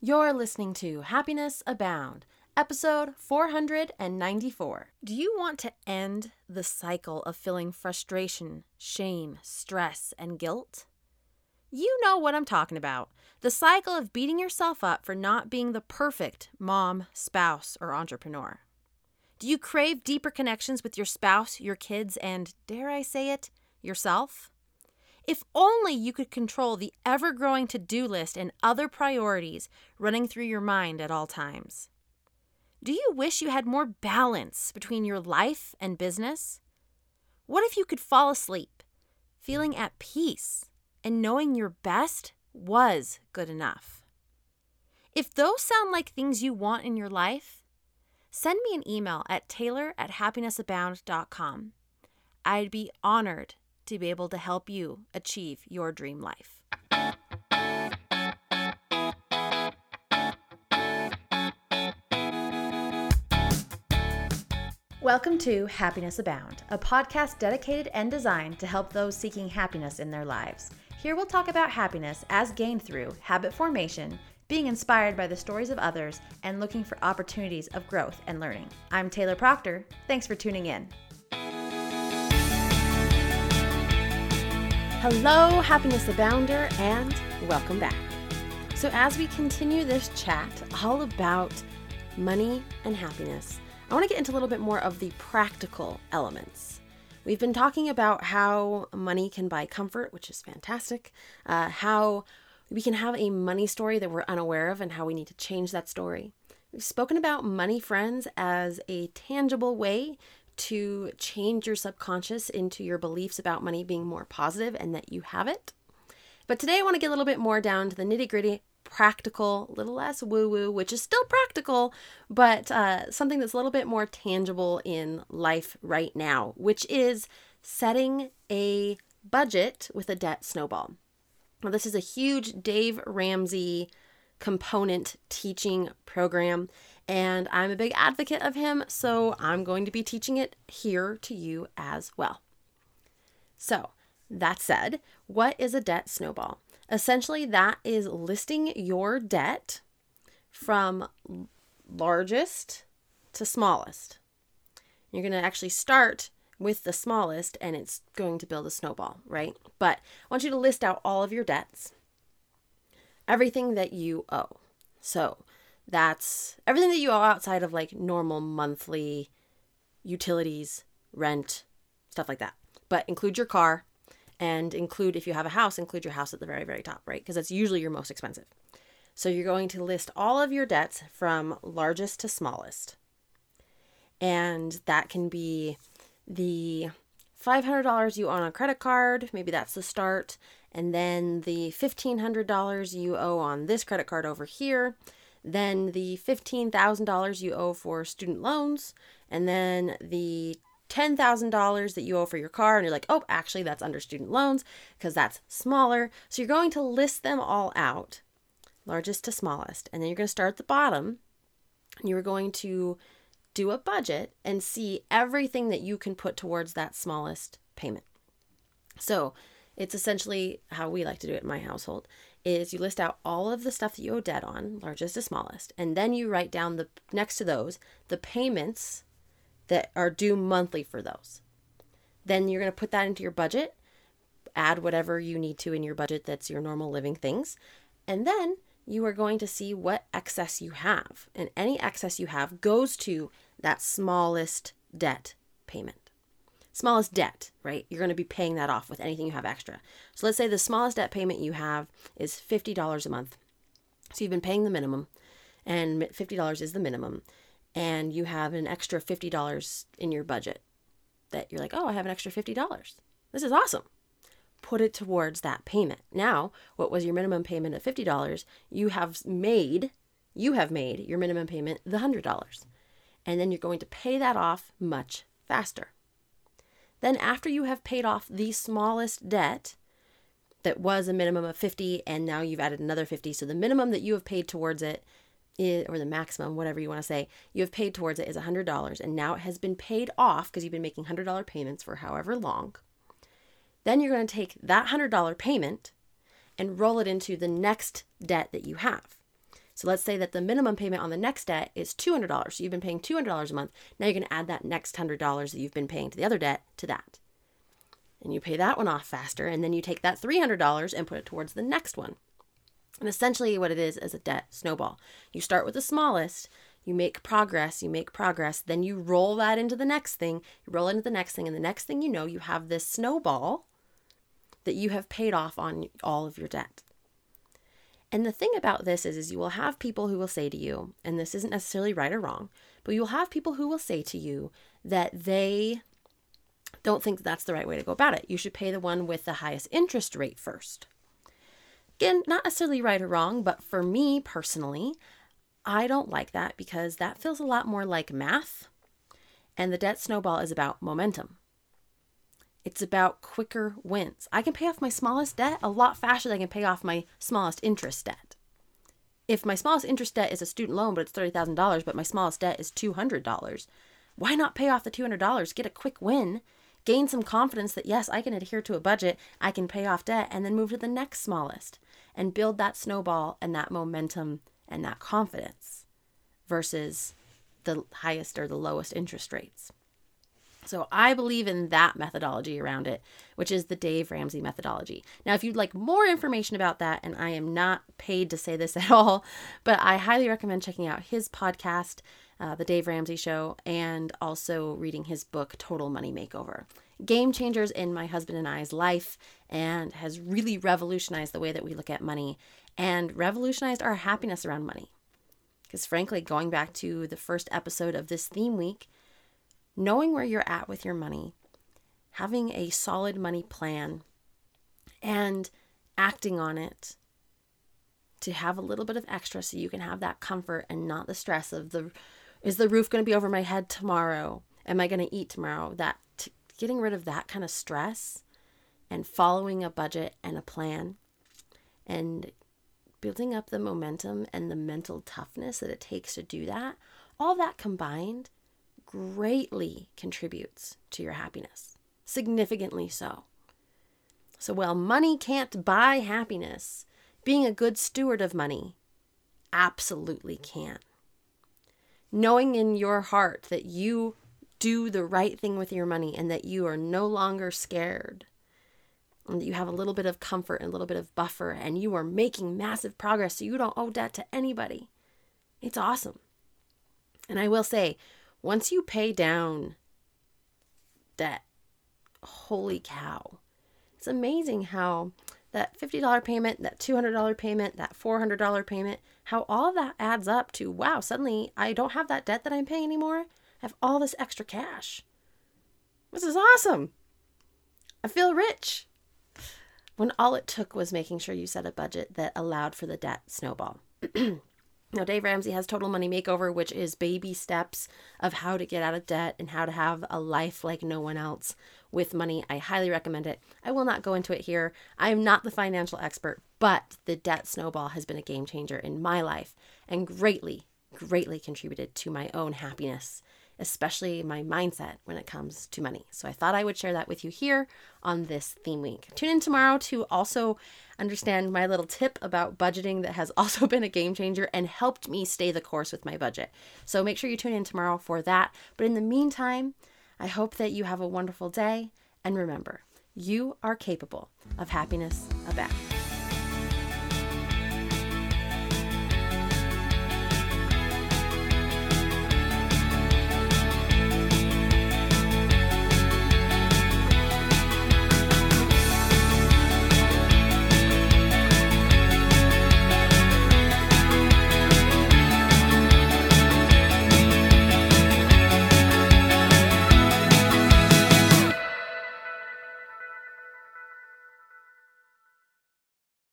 You're listening to Happiness Abound, episode 494. Do you want to end the cycle of feeling frustration, shame, stress, and guilt? You know what I'm talking about the cycle of beating yourself up for not being the perfect mom, spouse, or entrepreneur. Do you crave deeper connections with your spouse, your kids, and, dare I say it, yourself? If only you could control the ever growing to do list and other priorities running through your mind at all times. Do you wish you had more balance between your life and business? What if you could fall asleep, feeling at peace, and knowing your best was good enough? If those sound like things you want in your life, send me an email at taylor at happinessabound.com. I'd be honored to be able to help you achieve your dream life. Welcome to Happiness Abound, a podcast dedicated and designed to help those seeking happiness in their lives. Here we'll talk about happiness as gained through habit formation, being inspired by the stories of others, and looking for opportunities of growth and learning. I'm Taylor Proctor. Thanks for tuning in. Hello, Happiness Abounder, and welcome back. So, as we continue this chat all about money and happiness, I want to get into a little bit more of the practical elements. We've been talking about how money can buy comfort, which is fantastic, uh, how we can have a money story that we're unaware of, and how we need to change that story. We've spoken about money friends as a tangible way to change your subconscious into your beliefs about money being more positive and that you have it. But today I want to get a little bit more down to the nitty gritty, practical, a little less woo woo, which is still practical, but uh, something that's a little bit more tangible in life right now, which is setting a budget with a debt snowball. Now, this is a huge Dave Ramsey component teaching program and I'm a big advocate of him, so I'm going to be teaching it here to you as well. So, that said, what is a debt snowball? Essentially, that is listing your debt from largest to smallest. You're going to actually start with the smallest and it's going to build a snowball, right? But I want you to list out all of your debts, everything that you owe. So, that's everything that you owe outside of like normal monthly utilities, rent, stuff like that. But include your car and include, if you have a house, include your house at the very, very top, right? Because that's usually your most expensive. So you're going to list all of your debts from largest to smallest. And that can be the $500 you owe on a credit card, maybe that's the start, and then the $1,500 you owe on this credit card over here, then the $15,000 you owe for student loans, and then the $10,000 that you owe for your car, and you're like, oh, actually, that's under student loans because that's smaller. So you're going to list them all out, largest to smallest, and then you're going to start at the bottom. And you're going to do a budget and see everything that you can put towards that smallest payment. So it's essentially how we like to do it in my household is you list out all of the stuff that you owe debt on, largest to smallest, and then you write down the next to those the payments that are due monthly for those. Then you're going to put that into your budget, add whatever you need to in your budget that's your normal living things, and then you are going to see what excess you have. And any excess you have goes to that smallest debt payment smallest debt, right? You're going to be paying that off with anything you have extra. So let's say the smallest debt payment you have is $50 a month. So you've been paying the minimum, and $50 is the minimum, and you have an extra $50 in your budget that you're like, oh, I have an extra $50. This is awesome. Put it towards that payment. Now, what was your minimum payment of $50? You have made, you have made your minimum payment the $100. And then you're going to pay that off much faster. Then, after you have paid off the smallest debt that was a minimum of 50 and now you've added another 50, so the minimum that you have paid towards it is, or the maximum, whatever you want to say, you have paid towards it is $100 and now it has been paid off because you've been making $100 payments for however long. Then you're going to take that $100 payment and roll it into the next debt that you have. So let's say that the minimum payment on the next debt is $200. So you've been paying $200 a month. Now you're going to add that next $100 that you've been paying to the other debt to that. And you pay that one off faster. And then you take that $300 and put it towards the next one. And essentially, what it is is a debt snowball. You start with the smallest, you make progress, you make progress, then you roll that into the next thing, you roll into the next thing, and the next thing you know, you have this snowball that you have paid off on all of your debt. And the thing about this is, is you will have people who will say to you, and this isn't necessarily right or wrong, but you'll have people who will say to you that they don't think that's the right way to go about it. You should pay the one with the highest interest rate first. Again, not necessarily right or wrong, but for me personally, I don't like that because that feels a lot more like math. And the debt snowball is about momentum. It's about quicker wins. I can pay off my smallest debt a lot faster than I can pay off my smallest interest debt. If my smallest interest debt is a student loan, but it's $30,000, but my smallest debt is $200, why not pay off the $200, get a quick win, gain some confidence that yes, I can adhere to a budget, I can pay off debt, and then move to the next smallest and build that snowball and that momentum and that confidence versus the highest or the lowest interest rates. So I believe in that methodology around it, which is the Dave Ramsey methodology. Now, if you'd like more information about that, and I am not paid to say this at all, but I highly recommend checking out his podcast, uh, The Dave Ramsey Show, and also reading his book, Total Money Makeover. Game changers in my husband and I's life, and has really revolutionized the way that we look at money and revolutionized our happiness around money. Because frankly, going back to the first episode of this theme week, knowing where you're at with your money, having a solid money plan, and acting on it to have a little bit of extra so you can have that comfort and not the stress of the is the roof going to be over my head tomorrow? Am I going to eat tomorrow? That t- getting rid of that kind of stress and following a budget and a plan and building up the momentum and the mental toughness that it takes to do that, all that combined greatly contributes to your happiness, significantly so. So, while money can't buy happiness, being a good steward of money absolutely can. Knowing in your heart that you do the right thing with your money and that you are no longer scared and that you have a little bit of comfort and a little bit of buffer and you are making massive progress so you don't owe debt to anybody. It's awesome. And I will say, once you pay down debt, holy cow. It's amazing how that $50 payment, that $200 payment, that $400 payment, how all that adds up to wow, suddenly I don't have that debt that I'm paying anymore. I have all this extra cash. This is awesome. I feel rich. When all it took was making sure you set a budget that allowed for the debt snowball. Now, Dave Ramsey has Total Money Makeover, which is baby steps of how to get out of debt and how to have a life like no one else with money. I highly recommend it. I will not go into it here. I am not the financial expert, but the debt snowball has been a game changer in my life and greatly, greatly contributed to my own happiness especially my mindset when it comes to money. So I thought I would share that with you here on this theme week. Tune in tomorrow to also understand my little tip about budgeting that has also been a game changer and helped me stay the course with my budget. So make sure you tune in tomorrow for that. But in the meantime, I hope that you have a wonderful day. And remember, you are capable of happiness abound.